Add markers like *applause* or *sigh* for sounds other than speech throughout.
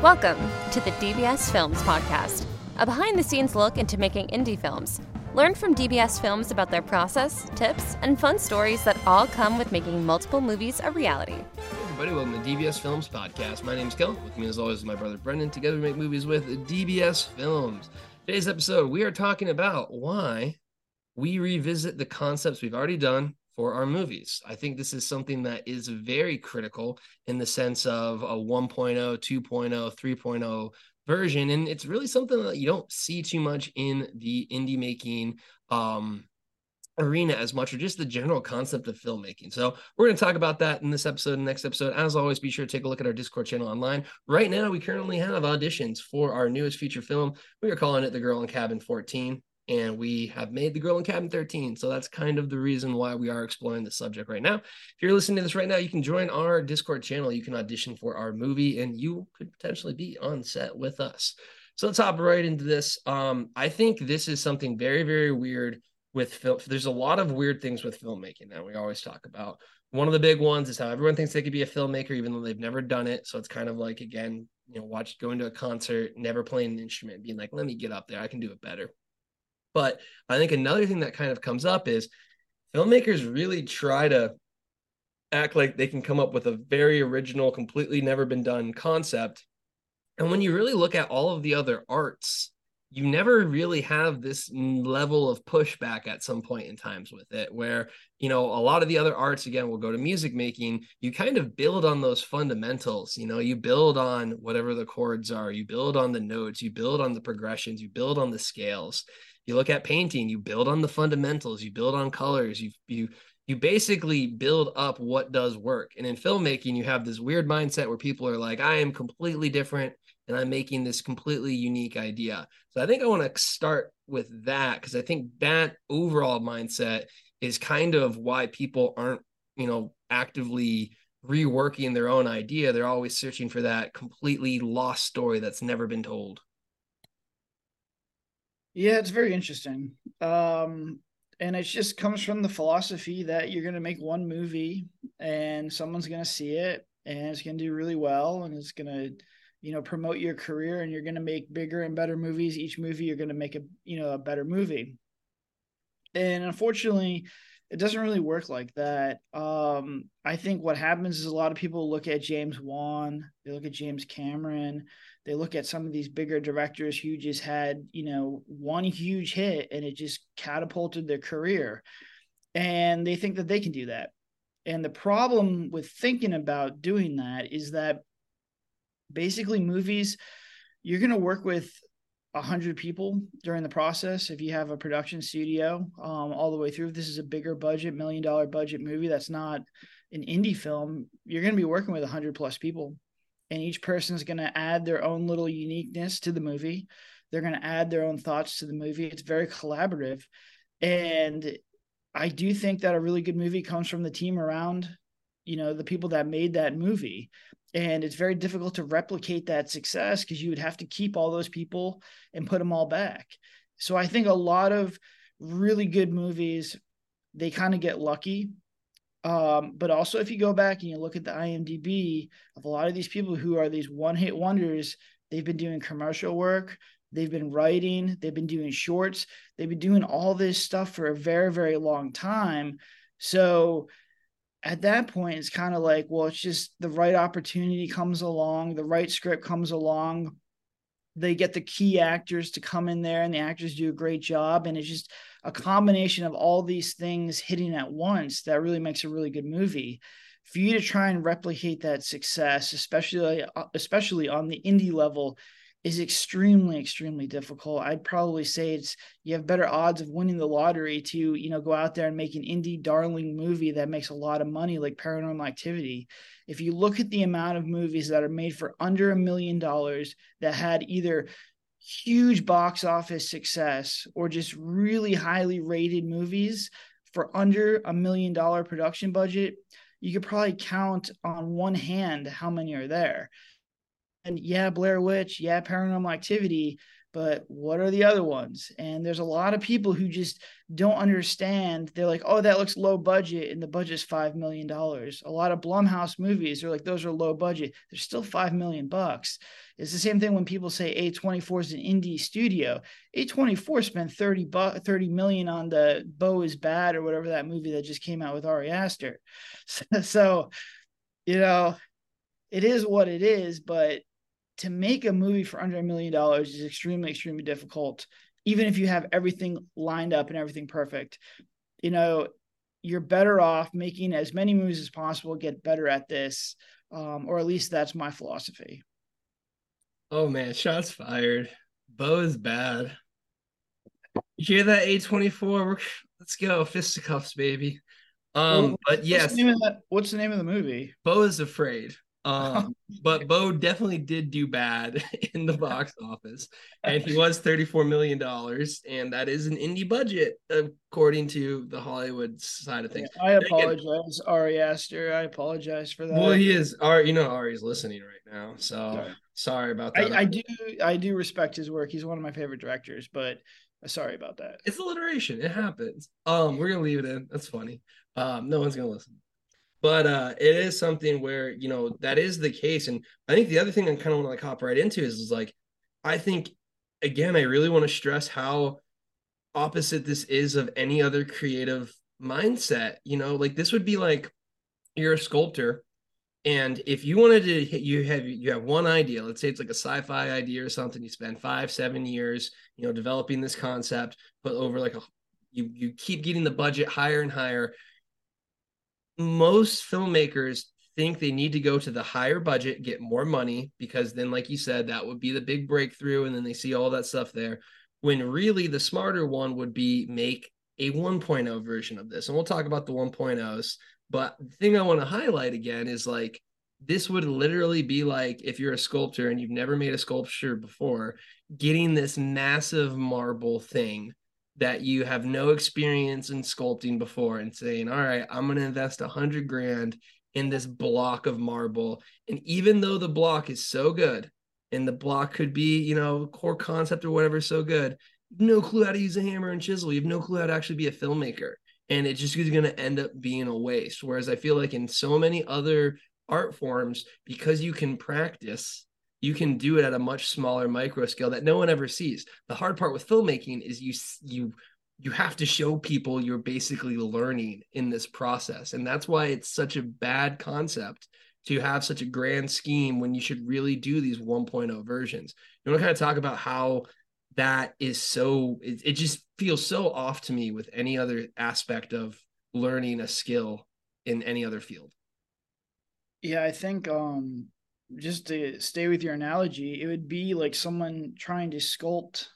Welcome to the DBS Films Podcast, a behind the scenes look into making indie films. Learn from DBS Films about their process, tips, and fun stories that all come with making multiple movies a reality. Hey everybody, welcome to DBS Films Podcast. My name is Kel. With me, as always, is my brother Brendan. Together, we make movies with DBS Films. Today's episode, we are talking about why we revisit the concepts we've already done for our movies. I think this is something that is very critical in the sense of a 1.0, 2.0, 3.0 version. And it's really something that you don't see too much in the indie making um, arena as much, or just the general concept of filmmaking. So we're going to talk about that in this episode and next episode. As always, be sure to take a look at our Discord channel online. Right now, we currently have auditions for our newest feature film. We are calling it The Girl in Cabin 14 and we have made the girl in cabin 13 so that's kind of the reason why we are exploring the subject right now. If you're listening to this right now you can join our discord channel. You can audition for our movie and you could potentially be on set with us. So let's hop right into this. Um, i think this is something very very weird with film there's a lot of weird things with filmmaking that we always talk about. One of the big ones is how everyone thinks they could be a filmmaker even though they've never done it. So it's kind of like again you know watch going to a concert never playing an instrument being like let me get up there. I can do it better but I think another thing that kind of comes up is filmmakers really try to act like they can come up with a very original, completely never been done concept. And when you really look at all of the other arts, you never really have this level of pushback at some point in times with it where you know a lot of the other arts again will go to music making you kind of build on those fundamentals you know you build on whatever the chords are you build on the notes you build on the progressions you build on the scales you look at painting you build on the fundamentals you build on colors you you you basically build up what does work. And in filmmaking you have this weird mindset where people are like i am completely different and i'm making this completely unique idea. So i think i want to start with that because i think that overall mindset is kind of why people aren't you know actively reworking their own idea. They're always searching for that completely lost story that's never been told yeah, it's very interesting. Um, and it just comes from the philosophy that you're going to make one movie and someone's going to see it and it's going to do really well and it's going to you know promote your career and you're going to make bigger and better movies each movie you're going to make a you know a better movie and unfortunately it doesn't really work like that. Um i think what happens is a lot of people look at james wan they look at james cameron they look at some of these bigger directors who just had you know one huge hit and it just catapulted their career. And they think that they can do that. And the problem with thinking about doing that is that basically movies you're going to work with 100 people during the process if you have a production studio um, all the way through if this is a bigger budget million dollar budget movie that's not an indie film you're going to be working with 100 plus people and each person is going to add their own little uniqueness to the movie. They're going to add their own thoughts to the movie. It's very collaborative. And I do think that a really good movie comes from the team around, you know, the people that made that movie. And it's very difficult to replicate that success because you would have to keep all those people and put them all back. So I think a lot of really good movies, they kind of get lucky um, but also, if you go back and you look at the IMDb of a lot of these people who are these one hit wonders, they've been doing commercial work, they've been writing, they've been doing shorts, they've been doing all this stuff for a very, very long time. So at that point, it's kind of like, well, it's just the right opportunity comes along, the right script comes along. They get the key actors to come in there, and the actors do a great job. And it's just a combination of all these things hitting at once that really makes a really good movie for you to try and replicate that success especially uh, especially on the indie level is extremely extremely difficult i'd probably say it's you have better odds of winning the lottery to you know go out there and make an indie darling movie that makes a lot of money like paranormal activity if you look at the amount of movies that are made for under a million dollars that had either huge box office success or just really highly rated movies for under a million dollar production budget, you could probably count on one hand how many are there. And yeah, Blair Witch, yeah, paranormal activity, but what are the other ones? And there's a lot of people who just don't understand. They're like, oh, that looks low budget, and the budget's five million dollars. A lot of Blumhouse movies are like, those are low budget. They're still five million bucks. It's the same thing when people say A24 is an indie studio. A24 spent 30 bu- 30 million on the Bo is Bad or whatever that movie that just came out with Ari Aster. So, *laughs* so you know, it is what it is, but to make a movie for under a million dollars is extremely, extremely difficult, even if you have everything lined up and everything perfect. You know, you're better off making as many movies as possible, get better at this, um, or at least that's my philosophy. Oh man, shots fired. Bo is bad. You hear that A24? Let's go. Fisticuffs, baby. Um, well, but yes. What's the, that, what's the name of the movie? Bo is afraid. Um, but Bo definitely did do bad *laughs* in the box office, and he was thirty-four million dollars, and that is an indie budget according to the Hollywood side of things. Yeah, I apologize, Again, Ari Aster. I apologize for that. Well, he is. Ari, you know, Ari's listening right now, so sorry, sorry about that. I, I do, I do respect his work. He's one of my favorite directors, but sorry about that. It's alliteration. It happens. Um, we're gonna leave it in. That's funny. Um, no one's gonna listen but uh it is something where you know that is the case and i think the other thing i kind of want to like hop right into is, is like i think again i really want to stress how opposite this is of any other creative mindset you know? Like this would be like you're a sculptor and if you wanted to hit you have you have one idea let's say it's like a sci-fi idea or something you spend five seven years you know developing this concept but over like a you you keep getting the budget higher and higher most filmmakers think they need to go to the higher budget, get more money, because then, like you said, that would be the big breakthrough. And then they see all that stuff there. When really the smarter one would be make a 1.0 version of this. And we'll talk about the 1.0s. But the thing I want to highlight again is like, this would literally be like if you're a sculptor and you've never made a sculpture before, getting this massive marble thing that you have no experience in sculpting before and saying, all right, I'm going to invest a hundred grand in this block of marble. And even though the block is so good and the block could be, you know, core concept or whatever, so good, no clue how to use a hammer and chisel. You have no clue how to actually be a filmmaker. And it just is going to end up being a waste. Whereas I feel like in so many other art forms, because you can practice you can do it at a much smaller micro scale that no one ever sees. The hard part with filmmaking is you you you have to show people you're basically learning in this process. And that's why it's such a bad concept to have such a grand scheme when you should really do these 1.0 versions. You want to kind of talk about how that is so it, it just feels so off to me with any other aspect of learning a skill in any other field. Yeah, I think um just to stay with your analogy, it would be like someone trying to sculpt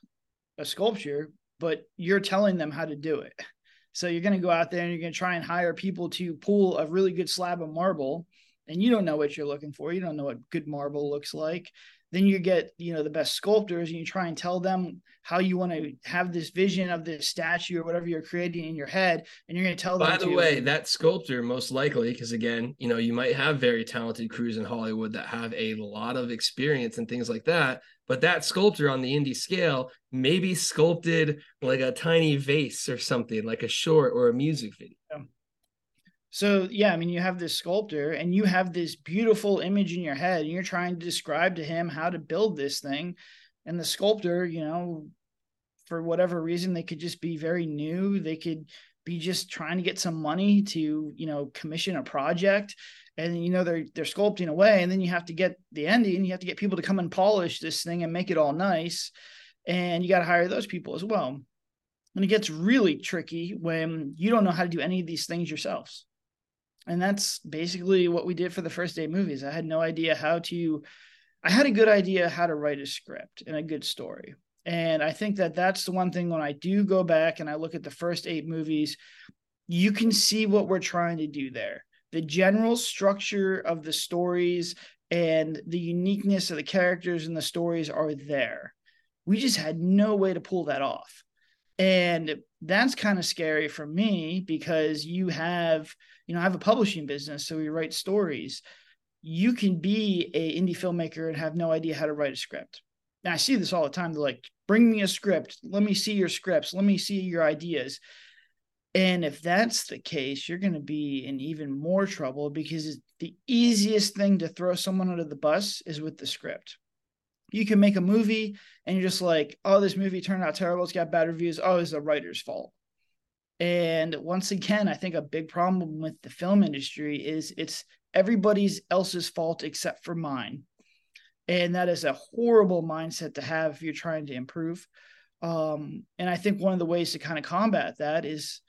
a sculpture, but you're telling them how to do it. So you're going to go out there and you're going to try and hire people to pull a really good slab of marble, and you don't know what you're looking for. You don't know what good marble looks like then you get you know the best sculptors and you try and tell them how you want to have this vision of this statue or whatever you're creating in your head and you're going to tell them by the to, way that sculptor most likely because again you know you might have very talented crews in hollywood that have a lot of experience and things like that but that sculptor on the indie scale maybe sculpted like a tiny vase or something like a short or a music video. So yeah, I mean, you have this sculptor and you have this beautiful image in your head, and you're trying to describe to him how to build this thing. And the sculptor, you know, for whatever reason, they could just be very new. They could be just trying to get some money to, you know, commission a project. And you know, they're they're sculpting away, and then you have to get the ending, you have to get people to come and polish this thing and make it all nice. And you got to hire those people as well. And it gets really tricky when you don't know how to do any of these things yourselves and that's basically what we did for the first eight movies. I had no idea how to. I had a good idea how to write a script and a good story. And I think that that's the one thing when I do go back and I look at the first eight movies, you can see what we're trying to do there. The general structure of the stories and the uniqueness of the characters and the stories are there. We just had no way to pull that off. And that's kind of scary for me because you have you know, I have a publishing business, so we write stories. You can be a indie filmmaker and have no idea how to write a script. and I see this all the time. They're like, bring me a script. Let me see your scripts. Let me see your ideas. And if that's the case, you're going to be in even more trouble because the easiest thing to throw someone under the bus is with the script. You can make a movie and you're just like, oh, this movie turned out terrible. It's got bad reviews. Oh, it's the writer's fault. And once again, I think a big problem with the film industry is it's everybody's else's fault except for mine. And that is a horrible mindset to have if you're trying to improve. Um, and I think one of the ways to kind of combat that is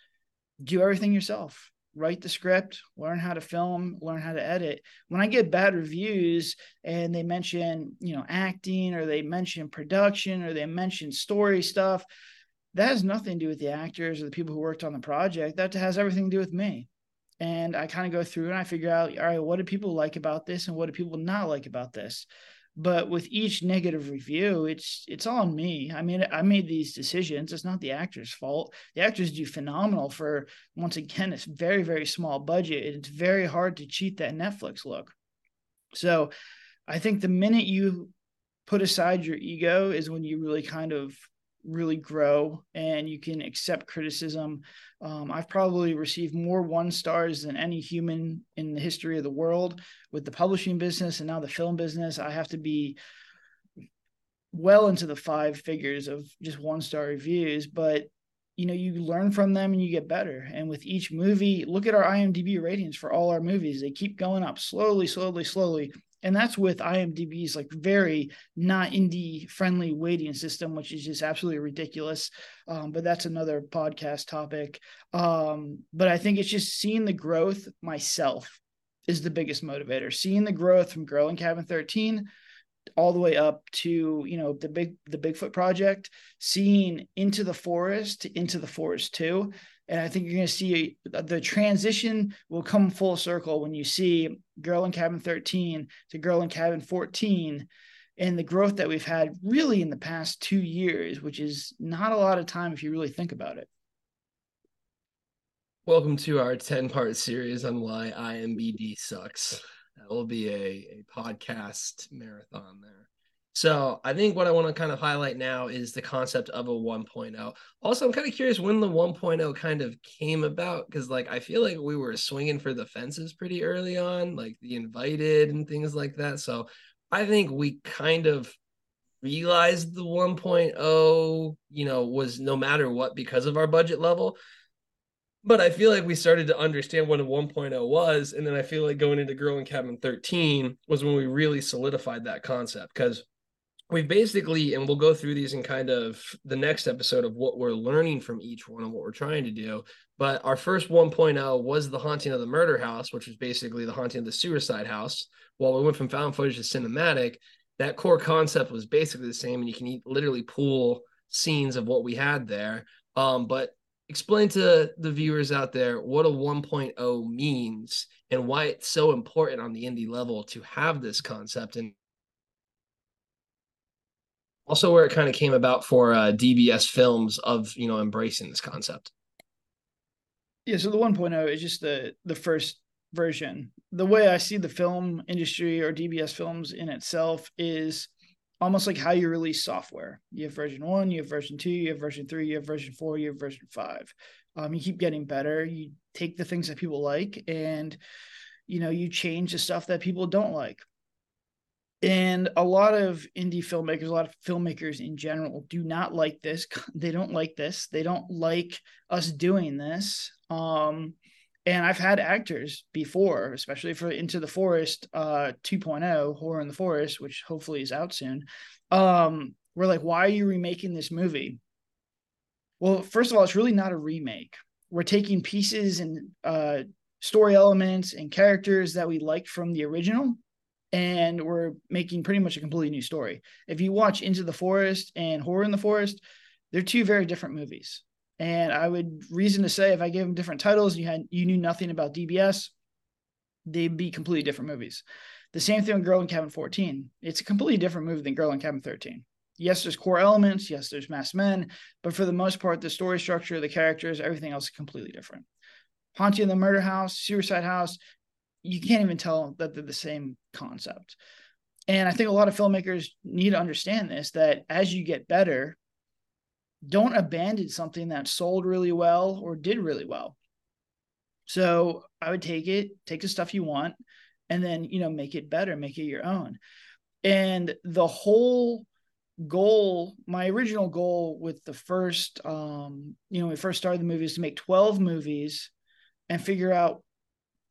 do everything yourself. Write the script, learn how to film, learn how to edit. When I get bad reviews and they mention, you know, acting or they mention production or they mention story stuff, that has nothing to do with the actors or the people who worked on the project. That has everything to do with me. And I kind of go through and I figure out, all right, what do people like about this and what do people not like about this? But with each negative review it's it's on me. I mean i made these decisions. It's not the actor's fault. The actors do phenomenal for once again it's very very small budget it's very hard to cheat that netflix look. So i think the minute you put aside your ego is when you really kind of really grow and you can accept criticism. Um, I've probably received more one stars than any human in the history of the world with the publishing business and now the film business. I have to be well into the five figures of just one star reviews, but you know, you learn from them and you get better. And with each movie, look at our IMDb ratings for all our movies. They keep going up slowly, slowly, slowly and that's with IMDb's like very not indie friendly weighting system, which is just absolutely ridiculous. Um, but that's another podcast topic. Um, but I think it's just seeing the growth myself is the biggest motivator. Seeing the growth from Girl in Cabin 13 all the way up to you know the big the Bigfoot project, seeing into the forest into the forest too, and I think you're going to see the transition will come full circle when you see Girl in Cabin 13 to Girl in Cabin 14 and the growth that we've had really in the past two years, which is not a lot of time if you really think about it. Welcome to our 10 part series on why IMBD sucks. That will be a, a podcast marathon there. So I think what I want to kind of highlight now is the concept of a 1.0. Also, I'm kind of curious when the 1.0 kind of came about because, like, I feel like we were swinging for the fences pretty early on, like the invited and things like that. So I think we kind of realized the 1.0, you know, was no matter what because of our budget level. But I feel like we started to understand what a 1.0 was. And then I feel like going into Girl in Cabin 13 was when we really solidified that concept because we've basically and we'll go through these in kind of the next episode of what we're learning from each one and what we're trying to do. But our first 1.0 was the haunting of the murder house which was basically the haunting of the suicide house. While we went from found footage to cinematic that core concept was basically the same and you can literally pull scenes of what we had there. Um, but explain to the viewers out there what a 1.0 means and why it's so important on the indie level to have this concept and also where it kind of came about for uh, DBS films of you know embracing this concept. Yeah, so the 1.0 is just the the first version. The way I see the film industry or DBS films in itself is almost like how you release software. You have version one, you have version two, you have version three, you have version four, you have version five. Um, you keep getting better. You take the things that people like and you know you change the stuff that people don't like and a lot of indie filmmakers a lot of filmmakers in general do not like this. *laughs* They don't like this. They don't like us doing this. Um and i've had actors before especially for into the forest uh 2.0 horror in the forest which hopefully is out soon um we're like why are you remaking this movie? Well first of all it's really not a remake. We're taking pieces and uh story elements and characters that we liked from the original and we're making pretty much a completely new story. If you watch Into the Forest and Horror in the Forest, they're two very different movies. And I would reason to say if I gave them different titles, you had you knew nothing about DBS, they'd be completely different movies. The same thing with Girl in Cabin 14. It's a completely different movie than Girl in Cabin 13. Yes, there's core elements. Yes, there's masked men, but for the most part, the story structure, the characters, everything else is completely different. Haunting the Murder House, Suicide House, you can't even tell that they're the same concept. and I think a lot of filmmakers need to understand this that as you get better, don't abandon something that sold really well or did really well. So I would take it, take the stuff you want, and then, you know, make it better, make it your own. And the whole goal, my original goal with the first, um, you know, we first started the movie is to make 12 movies and figure out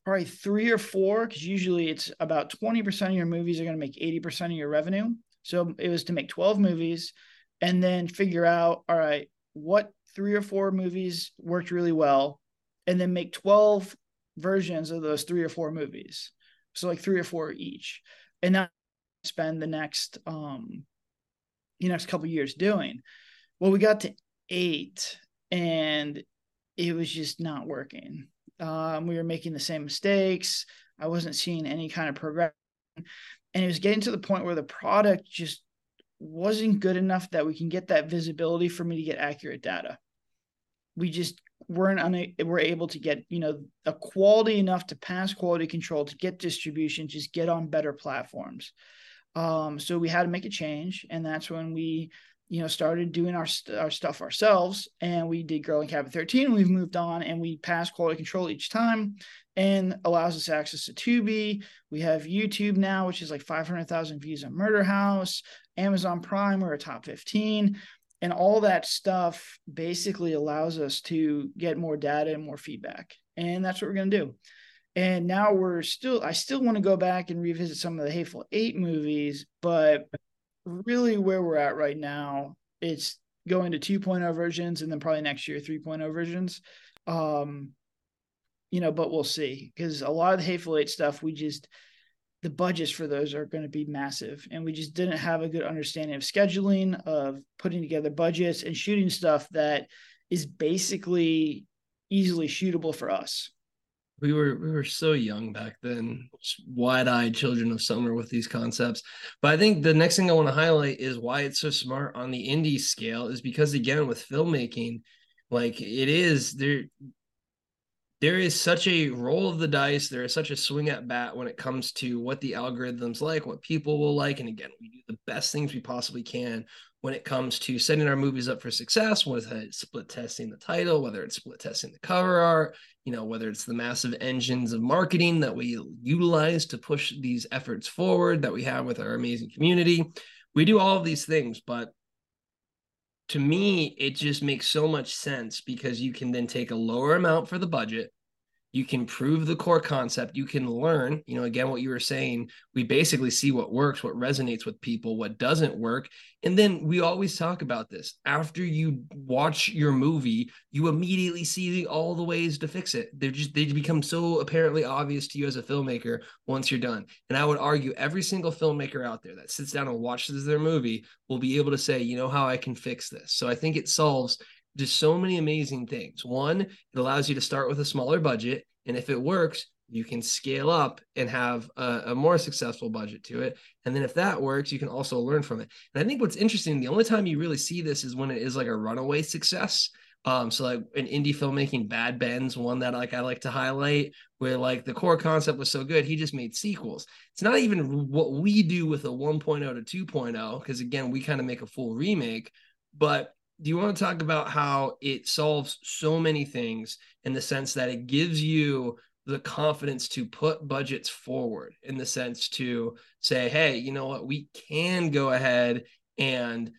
probably three or four, because usually it's about 20% of your movies are going to make 80% of your revenue. So it was to make 12 movies and then figure out, all right, what three or four movies worked really well, and then make 12 versions of those three or four movies. So like three or four each. And now spend the next um the next couple years doing. Well, we got to eight and it was just not working. Um, we were making the same mistakes. I wasn't seeing any kind of progression. And it was getting to the point where the product just wasn't good enough that we can get that visibility for me to get accurate data. We just weren't we're able to get you know a quality enough to pass quality control to get distribution, just get on better platforms. Um, so we had to make a change, and that's when we you know started doing our our stuff ourselves and we did in cabin 13 And we've moved on and we pass quality control each time and allows us access to tubi. We have youtube now which is like 500000 views on murder house amazon prime we're a top 15 and all that stuff basically allows us to get more data and more feedback and that's what we're going to do. And now we're still i still want to go back and revisit some of the hateful eight movies but really where we're at right now. It's going to 2.0 versions and then probably next year 3.0 versions. Um, you know, but we'll see because a lot of the Hateful Eight stuff, we just the budgets for those are going to be massive, and we just didn't have a good understanding of scheduling, of putting together budgets, and shooting stuff that is basically easily shootable for us we were we were so young back then wide-eyed children of summer with these concepts. But i think the next thing i want to highlight is why it's so smart on the indie scale is because again with filmmaking like it is there there is such a roll of the dice there is such a swing at bat when it comes to what the algorithms like what people will like and again we do the best things we possibly can when it comes to setting our movies up for success, whether it's split testing the title, whether it's split testing the cover art, you know, whether it's the massive engines of marketing that we utilize to push these efforts forward that we have with our amazing community. We do all of these things, but to me, it just makes so much sense because you can then take a lower amount for the budget you can prove the core concept you can learn you know again what you were saying we basically see what works what resonates with people what doesn't work and then we always talk about this. After you watch your movie you immediately see all the ways to fix it. They're just they become so apparently obvious to you as a filmmaker once you're done. And i would argue every single filmmaker out there that sits down and watches their movie will be able to say you know how i can fix this. So i think it solves just so many amazing things. One, it allows you to start with a smaller budget. And if it works, you can scale up and have a, a, more successful budget to it. And then if that works, you can also learn from it. And I think what's interesting, the only time you really see this is when it is like a runaway success. Um, so like an indie filmmaking, Bad Ben's one that like I like to highlight, where like the core concept was so good, he just made sequels. It's not even what we do with a 1.0 to 2.0, because again, we kind of make a full remake, but do you want to talk about how it solves so many things in the sense that it gives you the confidence to put budgets forward in the sense to say hey you know what? We can go ahead and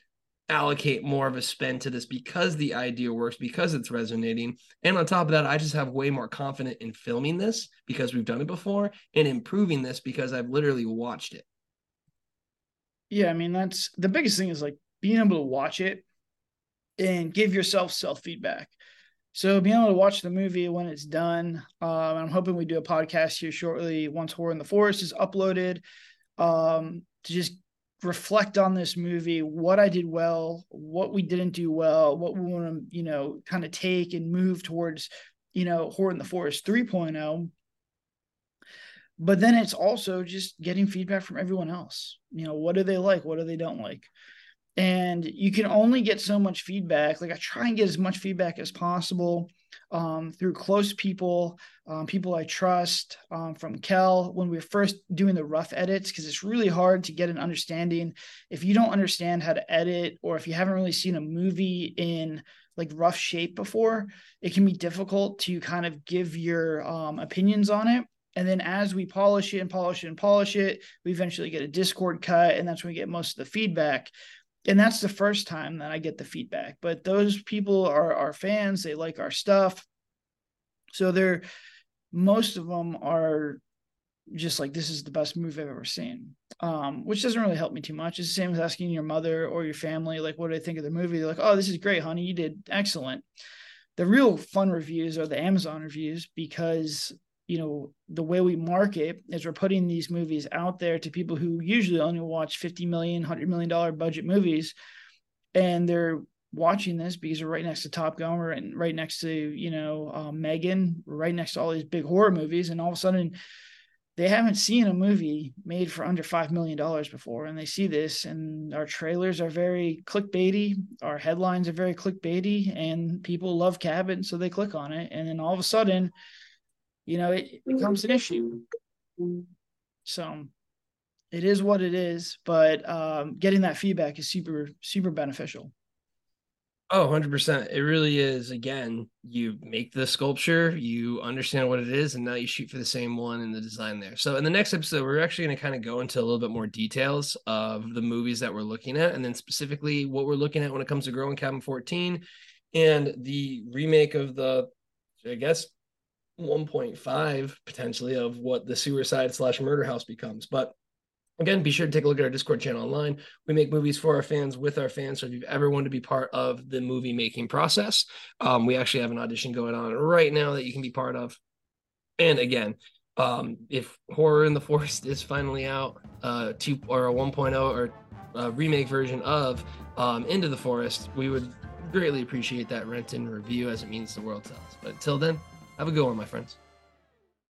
allocate more of a spend to this because the idea works because it's resonating. And on top of that i just have way more confidence in filming this because we've done it before and improving this because i've literally watched it. Yeah i mean that's the biggest thing is like being able to watch it and give yourself self feedback. So being able to watch the movie when it's done, um, I'm hoping we do a podcast here shortly once Horror in the Forest is uploaded, um, to just reflect on this movie, what I did well, what we didn't do well, what we want to, you know, kind of take and move towards, you know, Horror in the Forest 3.0. But then it's also just getting feedback from everyone else. You know, what do they like? What do they don't like? And you can only get so much feedback like i try and get as much feedback as possible um, through close people, um, people I trust, um, from Kel when we are first doing the rough edits, because it's really hard to get an understanding if you don't understand how to edit or if you haven't really seen a movie in like rough shape before, it can be difficult to kind of give your um, opinions on it. And then as we polish it and polish it and polish it, we eventually get a Discord cut, and that's when we get most of the feedback. And that's the first time that I get the feedback. But those people are our fans; they like our stuff, so they're most of them are just like this is the best movie I've ever seen. Um, which doesn't really help me too much. It's the same as asking your mother or your family, like, what do they think of the movie? They're like, oh, this is great, honey. You did excellent. The real fun reviews are the Amazon reviews because you know the way we market is we're putting these movies out there to people who usually only watch 50 million 100 million dollar budget movies. And they're watching this because we're right next to top gun we're right next to you know um, megan we're right next to all these big horror movies. And all of a sudden they haven't seen a movie made for under five million dollars before. And they see this and our trailers are very clickbaity our headlines are very clickbaity and people love cabin so they click on it. And then all of a sudden you know, it, it becomes an issue. So it is what it is, but um, getting that feedback is super, super beneficial. Oh, 100%. It really is. Again, you make the sculpture, you understand what it is, and now you shoot for the same one in the design there. So, in the next episode, we're actually going to kind of go into a little bit more details of the movies that we're looking at, and then specifically what we're looking at when it comes to Girl in Cabin 14 and the remake of the, I guess, 1.5 potentially of what the suicide slash murder house becomes. But again, be sure to take a look at our Discord channel online. We make movies for our fans with our fans. So if you've ever wanted to be part of the movie making process, um, we actually have an audition going on right now that you can be part of. And again, um, if Horror in the *laughs* Forest is finally out, uh, two or a 1.0 or a remake version of um, Into the Forest, we would greatly appreciate that rent and review as it means the world to us. But until then, have a good one, my friends.